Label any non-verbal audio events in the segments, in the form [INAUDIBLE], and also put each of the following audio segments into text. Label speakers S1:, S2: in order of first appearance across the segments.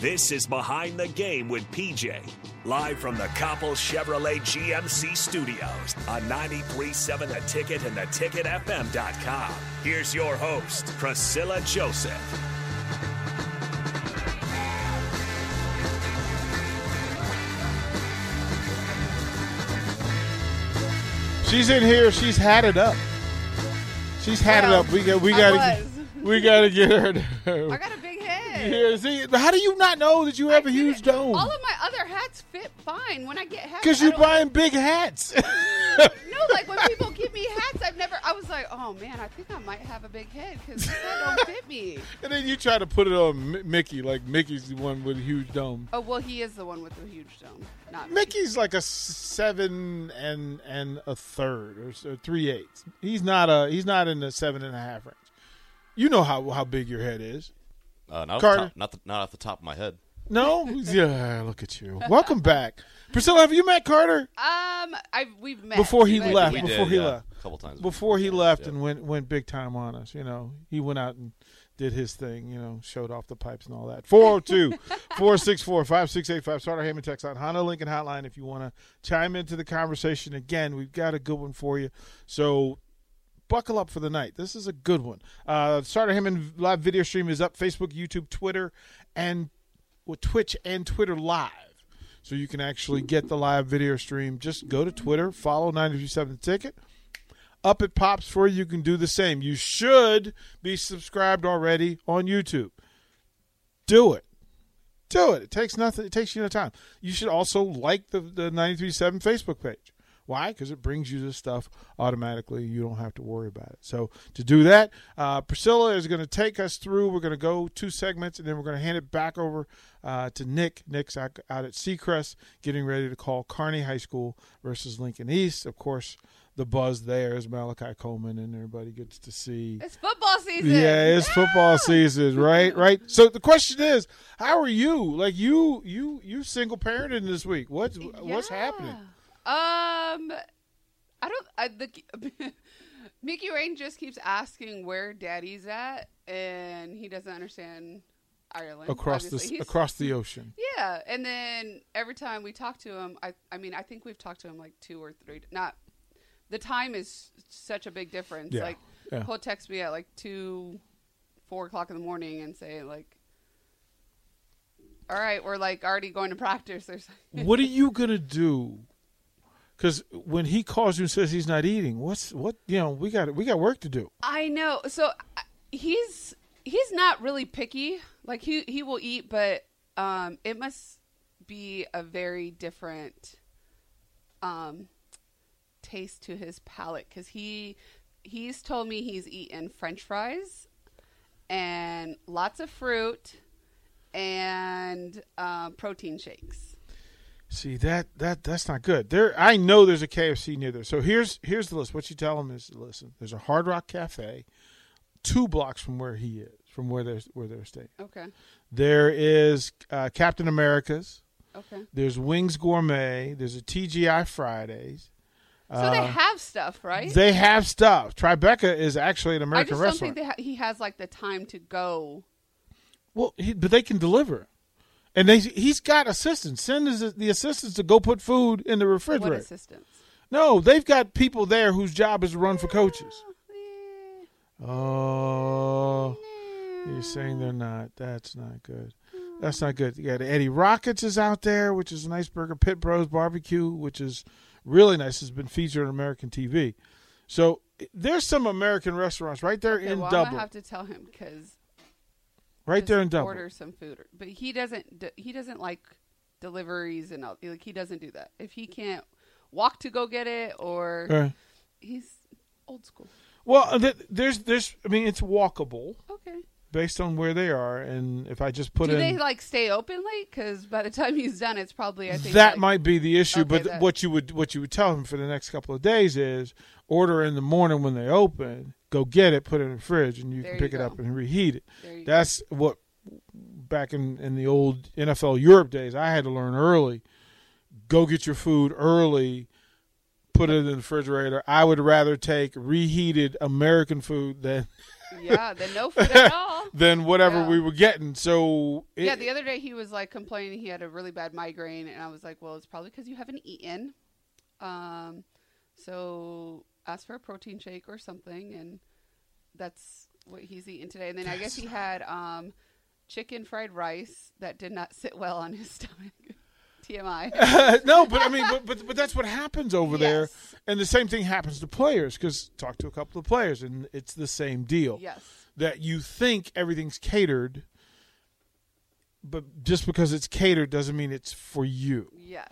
S1: This is Behind the Game with PJ. Live from the Copple Chevrolet GMC studios on 93.7 The Ticket and theticketfm.com. Here's your host, Priscilla Joseph.
S2: She's in here. She's had it up. She's had
S3: Well,
S2: it up. We got. We got to. We got to get her. [LAUGHS]
S3: I got a big head.
S2: Yeah, see, how do you not know that you have
S3: I
S2: a huge dome?
S3: All of my other hats fit fine. When I get hats,
S2: Because you're buying big hats. [LAUGHS]
S3: No, like when people give me hats, I've never. I was like, oh man, I think I might have a big head because this hat don't fit me. [LAUGHS]
S2: and then you try to put it on Mi- Mickey, like Mickey's the one with a huge dome.
S3: Oh well, he is the one with the huge dome, not me.
S2: Mickey's like a seven and and a third or three eighths. He's not a he's not in the seven and a half range. You know how how big your head is.
S4: Uh, not, off
S2: Carter.
S4: the top, not, the, not off the top of my head.
S2: No, [LAUGHS] yeah. Look at you. Welcome back, Priscilla. Have you met Carter
S3: Um, I we've met
S2: before he
S3: but-
S2: left?
S4: We
S2: before he
S4: yeah,
S2: left.
S4: a couple times
S2: before he
S4: Yeah,
S2: left
S4: yeah.
S2: and went went big time on us. You know, he went out and did his thing. You know, showed off the pipes and all that. 402 [LAUGHS] 464 5685. Starter Heyman text on Honda Lincoln Hotline if you want to chime into the conversation. Again, we've got a good one for you. So buckle up for the night. This is a good one. Uh, Starter Heyman live video stream is up Facebook, YouTube, Twitter, and well, Twitch and Twitter live. So you can actually get the live video stream. Just go to Twitter, follow 927 The Ticket up it pops for you. You can do the same. You should be subscribed already on YouTube. Do it. Do it. It takes nothing. It takes you no time. You should also like the the 937 Facebook page. Why? Because it brings you this stuff automatically. You don't have to worry about it. So to do that, uh, Priscilla is going to take us through. We're going to go two segments, and then we're going to hand it back over uh, to Nick. Nick's out, out at Seacrest, getting ready to call Kearney High School versus Lincoln East. Of course, the buzz there is Malachi Coleman, and everybody gets to see.
S3: It's football season.
S2: Yeah, it's football season, right? [LAUGHS] Right. So the question is, how are you? Like you, you, you single parented this week. What's what's happening?
S3: Um, I don't. I, the [LAUGHS] Mickey Rain just keeps asking where Daddy's at, and he doesn't understand Ireland
S2: Across
S3: obviously.
S2: the
S3: He's-
S2: across the ocean.
S3: Yeah, and then every time we talk to him, I I mean, I think we've talked to him like two or three. Not the time is such a big difference.
S2: Yeah,
S3: Like
S2: yeah.
S3: he'll text me at like two, four o'clock in the morning and say like, "All right, we're like already going to practice." Or something.
S2: what are you gonna do? Because when he calls you and says he's not eating, what's what? You know, we got we got work to do.
S3: I know. So he's he's not really picky. Like he he will eat, but um, it must be a very different um taste to his palate because he he's told me he's eaten French fries and lots of fruit and uh, protein shakes.
S2: See that that that's not good. There, I know there's a KFC near there. So here's here's the list. What you tell him is, listen, there's a Hard Rock Cafe, two blocks from where he is, from where they're where they're staying.
S3: Okay.
S2: There is uh, Captain America's.
S3: Okay.
S2: There's Wings Gourmet. There's a TGI Fridays.
S3: So they have stuff, right?
S2: Uh, They have stuff. Tribeca is actually an
S3: I
S2: American
S3: just
S2: restaurant.
S3: don't think they ha- he has like the time to go.
S2: well, he, but they can deliver, and they he's got assistants. Send his, the assistants to go put food in the refrigerator.
S3: What assistance?
S2: No, they've got people there whose job is to run for coaches.
S3: Eh,
S2: Oh, you're saying they're not. That's not good. That's not good. You got Eddie Rockets is out there, which is a nice burger. Pitt Bros Barbecue, which is really nice, has been featured on American TV. So there's some American restaurants right there
S3: Okay,
S2: in
S3: well,
S2: Dublin,
S3: gonna have to tell him because
S2: right there in Dublin.
S3: Order some food, but he doesn't. He doesn't like deliveries and all. Like he doesn't do that. If he can't walk to go get it, or
S2: Right.
S3: he's old school.
S2: Well, uh, th- there's there's I mean it's walkable.
S3: Okay.
S2: based on where they are, and if I just put
S3: Do
S2: in
S3: they like stay open late? Because by the time he's done, it's probably I think
S2: that
S3: like-
S2: might be the issue.
S3: Okay,
S2: but
S3: that-
S2: what you would what you would tell him for the next couple of days is order in the morning when they open, go get it, put it in the fridge, and you
S3: There
S2: can
S3: you
S2: pick it
S3: go.
S2: up and reheat it.
S3: You go.
S2: That's what back in in the old NFL Europe days I had to learn early. Go get your food early. Put it in the refrigerator. I would rather take reheated American food than [LAUGHS]
S3: yeah, then no food at [LAUGHS] all.
S2: than whatever
S3: Yeah.
S2: we were getting. So it,
S3: yeah, the other day he was like complaining he had a really bad migraine, and I was like, well, it's probably because you haven't eaten. Um, so ask for a protein shake or something, and that's what he's eating today. And then I guess he had um, chicken fried rice that did not sit well on his [LAUGHS] stomach. TMI. [LAUGHS]
S2: no, but I mean, [LAUGHS] but, but but that's what happens over there, and the same thing happens to players. Because talk to a couple of players, and it's the same deal.
S3: yes.
S2: That you think everything's catered, but just because it's catered doesn't mean it's for you.
S3: Yes.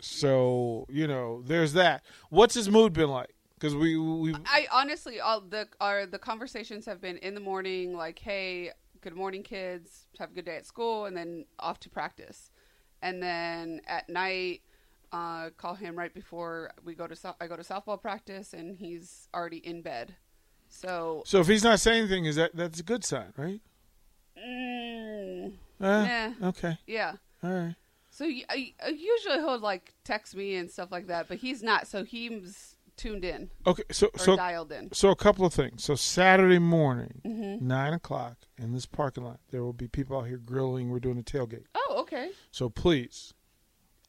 S2: So you know, there's that. What's his mood been like? Because we we
S3: I honestly, all the our the conversations have been in the morning, like, "Hey, good morning, kids. Have a good day at school," and then off to practice. And then at night, uh, call him right before we go to so- I go to softball practice, and he's already in bed. So,
S2: so if he's not saying anything, is that that's a good sign, right?
S3: mm,
S2: Uh,
S3: Nah.
S2: Okay.
S3: yeah.
S2: All right.
S3: So I, I usually he'll like text me and stuff like that, but he's not. So he's tuned in
S2: Okay. So
S3: or
S2: so
S3: dialed in.
S2: So a couple of things. So Saturday morning,
S3: Mm-hmm.
S2: nine o'clock in this parking lot, there will be people out here grilling. We're doing a tailgate.
S3: Oh, okay,
S2: So please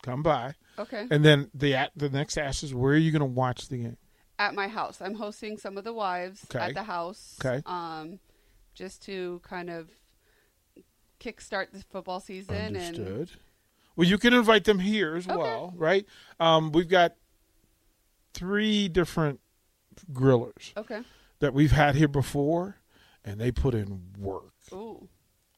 S2: come by.
S3: okay.
S2: And then the the next ask is where are you going to watch the game?
S3: at my house. I'm hosting some of the wives
S2: Okay.
S3: at the house.
S2: Okay.
S3: Um, just to kind of kickstart the football season and
S2: Understood. Well, you can invite them here as
S3: Okay.
S2: well, right? Um, we've got three different grillers
S3: okay.
S2: that we've had here before, and they put in work.
S3: Ooh,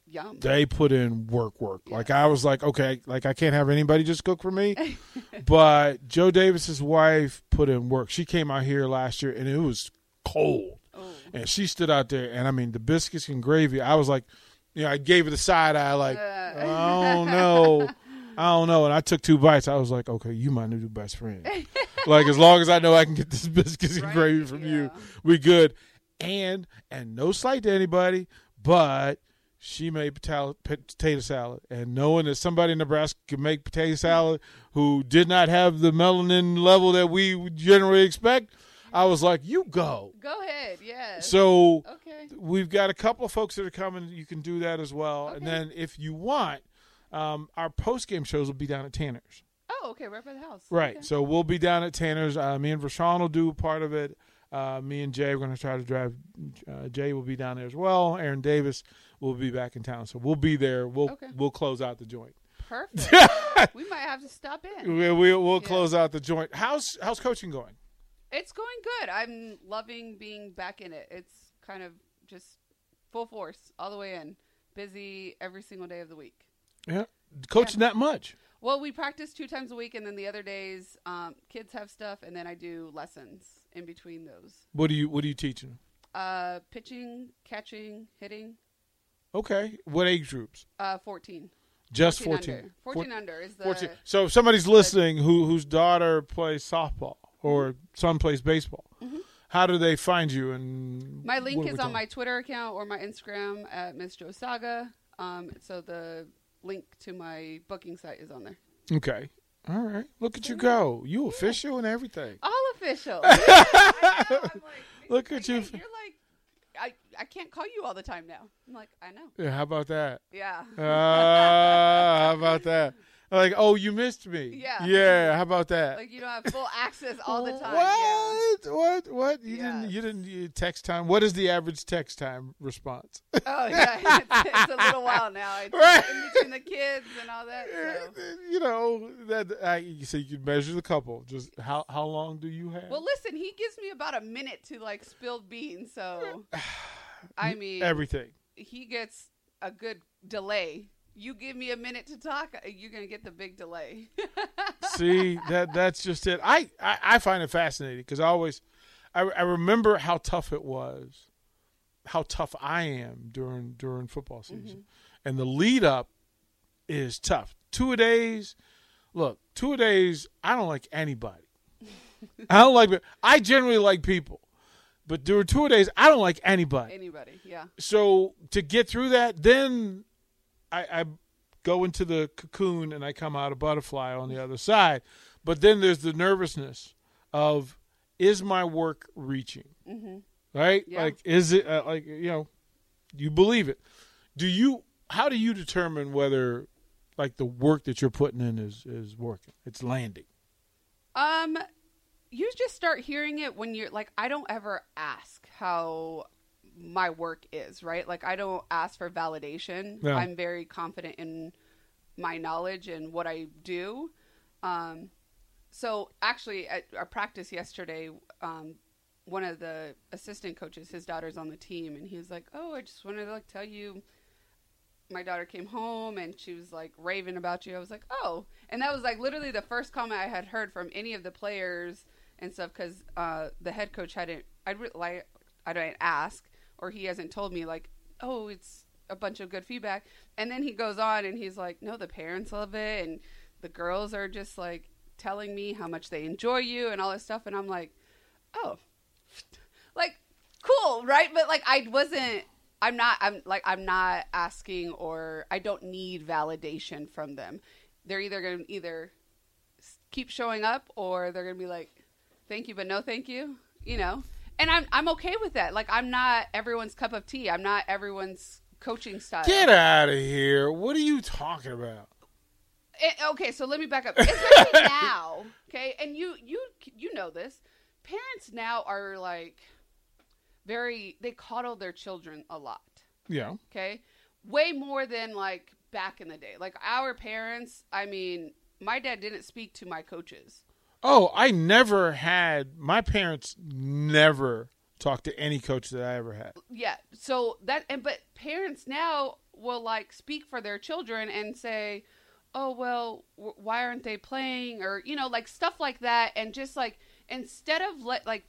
S3: yum.
S2: they put in work work like i was like okay like i can't have anybody just cook for me [LAUGHS] but joe davis's wife put in work she came out here last year and it was cold
S3: Ooh.
S2: and she stood out there and i mean the biscuits and gravy i was like you know i gave her the side eye like
S3: Uh.
S2: i don't know i don't know. And i took two bites. I was like okay you my new best friend. Like as long as i know i can get this [LAUGHS] biscuits and
S3: Right,
S2: gravy from you we good. And and no slight to anybody but she made potato, potato salad. And knowing that somebody in nebraska can make potato salad who did not have the melanin level that we generally expect i was like you go.
S3: Go ahead. yeah.
S2: so
S3: okay.
S2: we've got a couple of folks that are coming. You can do that as well. And then if you want um, our post-game shows will be down at tanner's
S3: Oh, okay. Right by the house.
S2: Right.
S3: Okay.
S2: So we'll be down at Tanner's. Uh, me and Rashawn will do part of it. Uh, me and Jay are going to try to drive. Uh, Jay will be down there as well. Aaron Davis will be back in town, so we'll be there. We'll
S3: Okay.
S2: we'll close out the joint.
S3: Perfect. [LAUGHS] we might have to stop in.
S2: We, we, we'll
S3: Yeah.
S2: close out the joint. How's how's coaching going?
S3: It's going good. I'm loving being back in it. It's kind of just full force all the way in. Busy every single day of the week.
S2: Yeah, coaching that much.
S3: Well, we practice two times a week, and then the other days, um, kids have stuff, and then I do lessons in between those.
S2: What do you what are you teaching?
S3: Uh, pitching, catching, hitting.
S2: Okay, what age groups?
S3: Uh, 14.
S2: Just
S3: 14
S2: fourteen.
S3: Under. 14 under is the.
S2: 14. So if somebody's listening who whose daughter plays softball or son plays baseball, how do they find you? And
S3: Mm-hmm. My link is on my Twitter account or my Instagram at Miss Joe Saga. Um, so the link to my booking site is on there.
S2: Okay. All right. Look at you go. You official and everything.
S3: All official. [LAUGHS] Yeah, I know. I'm like, [LAUGHS]
S2: Look
S3: like,
S2: at you.
S3: hey, You're like, I, I can't call you all the time now. I'm like, I know.
S2: Yeah, how about that?
S3: Yeah.
S2: Uh, how about that? [LAUGHS] Like, oh, you missed me.
S3: Yeah.
S2: Yeah. How about that?
S3: like you don't have full access [LAUGHS] all the time. Yeah.
S2: What? What? What? You
S3: Yeah.
S2: didn't. You didn't. You text time. What is the average text time response?
S3: Oh yeah, [LAUGHS] it's, it's a little while now. It's [LAUGHS]
S2: Right.
S3: in between the kids and all that. So.
S2: you know that. I, you say you can measure the couple. Just how how long do you have?
S3: Well, listen, he gives me about a minute to like spill beans. So, [SIGHS] I mean,
S2: Everything.
S3: he gets a good delay. You give me a minute to talk, uh, you're gonna get the big delay. [LAUGHS]
S2: See that that's just it. I I, I find it fascinating because I always I, I remember how tough it was how tough I am during during football season, and the lead up is tough. Two a days, look, two a days. I don't like anybody. [LAUGHS] I don't like. I generally like people, but during two a days, I don't like anybody.
S3: Anybody, yeah.
S2: So to get through that, then I, I go into the cocoon and I come out a butterfly on the other side. But then there's the nervousness of is my work reaching? Right?
S3: Yeah.
S2: Like is it uh, like you know you believe it? Do you? How do you determine whether like the work that you're putting in is is working? It's landing.
S3: Um, you just start hearing it when you're like, I don't ever ask how my work is, right? Like, I don't ask for validation.
S2: Yeah.
S3: I'm very confident in my knowledge and what I do. Um, so actually, at our practice yesterday, um, one of the assistant coaches, his daughter's on the team, and he was like, "Oh, I just wanted to like tell you." my daughter came home and she was like raving about you. I was like, oh, and that was like literally the first comment I had heard from any of the players and stuff because uh, the head coach hadn't. I re- like I don't ask or he hasn't told me like, oh, it's a bunch of good feedback. And then he goes on and he's like, no, the parents love it and the girls are just like telling me how much they enjoy you and all this stuff. And I'm like, oh, [LAUGHS] like cool, right? But like I wasn't I'm not I'm like I'm not asking or I don't need validation from them. They're either going to either keep showing up or they're going to be like thank you but no thank you, you know. And I'm I'm okay with that. Like I'm not everyone's cup of tea. I'm not everyone's coaching style.
S2: Get out of here! What are you talking about?
S3: It- okay, so let me back up. [LAUGHS] Especially now, okay, and you you you know this. Parents now are like very they coddle their children a lot.
S2: Yeah.
S3: Okay, way more than like back in the day. Like our parents, I mean, my dad didn't speak to my coaches.
S2: Oh, I never had. My parents never talked to any coach that I ever had.
S3: Yeah, so that and but parents now will like speak for their children and say, "Oh well, w- why aren't they playing?" or you know, like stuff like that, and just like instead of like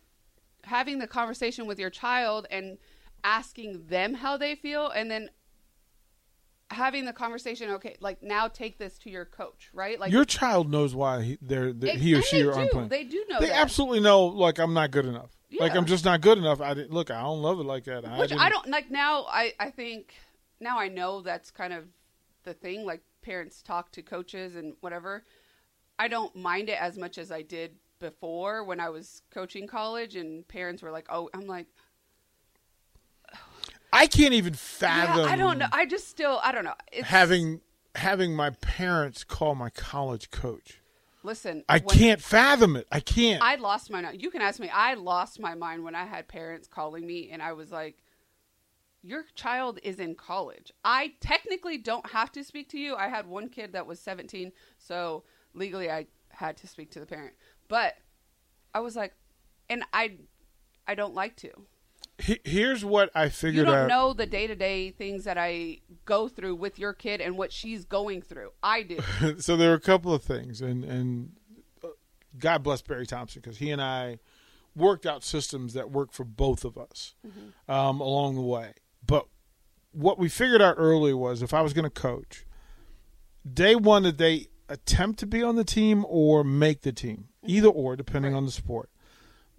S3: having the conversation with your child and asking them how they feel, and then having the conversation. Okay, like now take this to your coach, right? Like
S2: Your child knows why he, they're,
S3: It-
S2: he or she are
S3: do.
S2: unplaying.
S3: They do know
S2: They
S3: that.
S2: absolutely know. Like I'm not good enough. Like I'm just not good enough. I didn't look. I don't love it like that.
S3: which
S2: didn't-
S3: I don't like now. I I think now I know that's kind of the thing. Like parents talk to coaches and whatever. I don't mind it as much as I did before when I was coaching college and parents were like, "Oh, I'm like,
S2: I can't even
S3: yeah,
S2: fathom.
S3: I don't know. I just still, I don't know. It's,
S2: having having my parents call my college coach.
S3: listen,
S2: I can't fathom it. I can't.
S3: I lost my. You can ask me. I lost my mind when I had parents calling me, and I was like, "Your child is in college. I technically don't have to speak to you. I had one kid that was 17, so legally I had to speak to the parent. But I was like, and I, I don't like to.
S2: He- Here's what I figured You
S3: don't
S2: out.
S3: know the day to day things that I go through with your kid and what she's going through. I do. [LAUGHS]
S2: so there are a couple of things, and and uh, God bless Barry Thompson because he and I worked out systems that work for both of us um, along the way. But what we figured out early was if I was going to coach, day one that they attempt to be on the team or make the team, either or, depending
S3: Right.
S2: on the sport.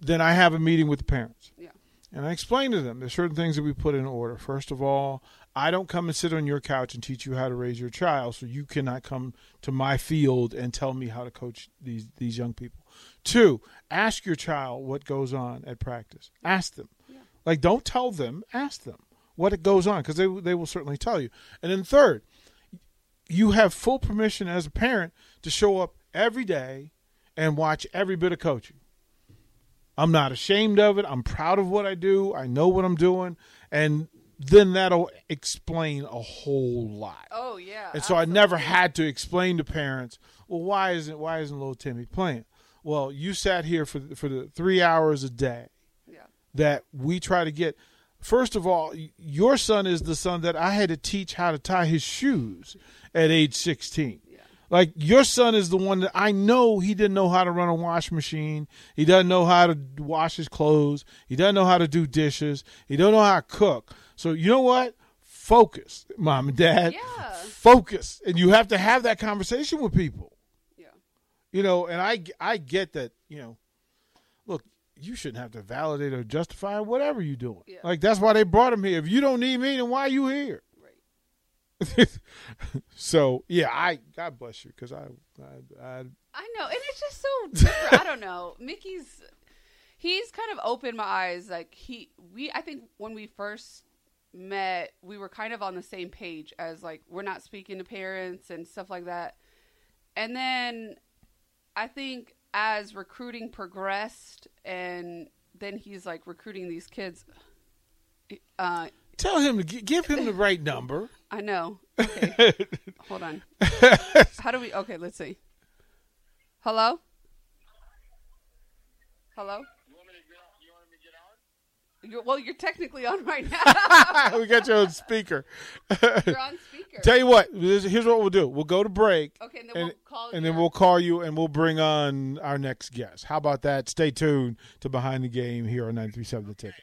S2: Then I have a meeting with the parents.
S3: Yeah.
S2: And I explain to them there's certain things that we put in order. First of all, I don't come and sit on your couch and teach you how to raise your child, so you cannot come to my field and tell me how to coach these these young people. Two, ask your child what goes on at practice. Ask them. Like don't tell them, ask them what it goes on because they they will certainly tell you. And then third, you have full permission as a parent to show up every day and watch every bit of coaching. I'm not ashamed of it. I'm proud of what I do. I know what I'm doing. And then that'll explain a whole lot.
S3: Oh yeah.
S2: and so I never had to explain to parents, well, why isn't why isn't little Timmy playing? Well, you sat here for for the three hours a day
S3: Yeah.
S2: that we try to get. First of all, your son is the son that I had to teach how to tie his shoes at age 16. Like your son is the one that I know he didn't know how to run a wash machine. He doesn't know how to wash his clothes. He doesn't know how to do dishes. He don't know how to cook. So you know what? Focus, mom and dad.
S3: Yeah.
S2: Focus, and you have to have that conversation with people.
S3: Yeah.
S2: You know, and I I get that. You know, look, you shouldn't have to validate or justify whatever you're doing.
S3: Yeah.
S2: Like that's why they brought him here. If you don't need me, then why are you here? [LAUGHS] So yeah, I God bless you because I, I I
S3: I know, and it's just so different. I don't know. [LAUGHS] Mickey's he's kind of opened my eyes. Like he, we, I think when we first met, we were kind of on the same page as like we're not speaking to parents and stuff like that. And then I think as recruiting progressed, and then he's like recruiting these kids. Uh,
S2: tell him to gi- give him the right number.
S3: I know. Okay, [LAUGHS] hold on. [LAUGHS] How do we? Okay, let's see. Hello. Hello. You're, well, you're technically on right now. [LAUGHS]
S2: we got you on speaker.
S3: you're on speaker.
S2: Tell you what, this- here's what we'll do. We'll go to break.
S3: Okay, and then
S2: and,
S3: we'll call
S2: and
S3: you.
S2: then we'll call you and we'll bring on our next guest. How about that? Stay tuned to Behind the Game here on 937 The Ticket.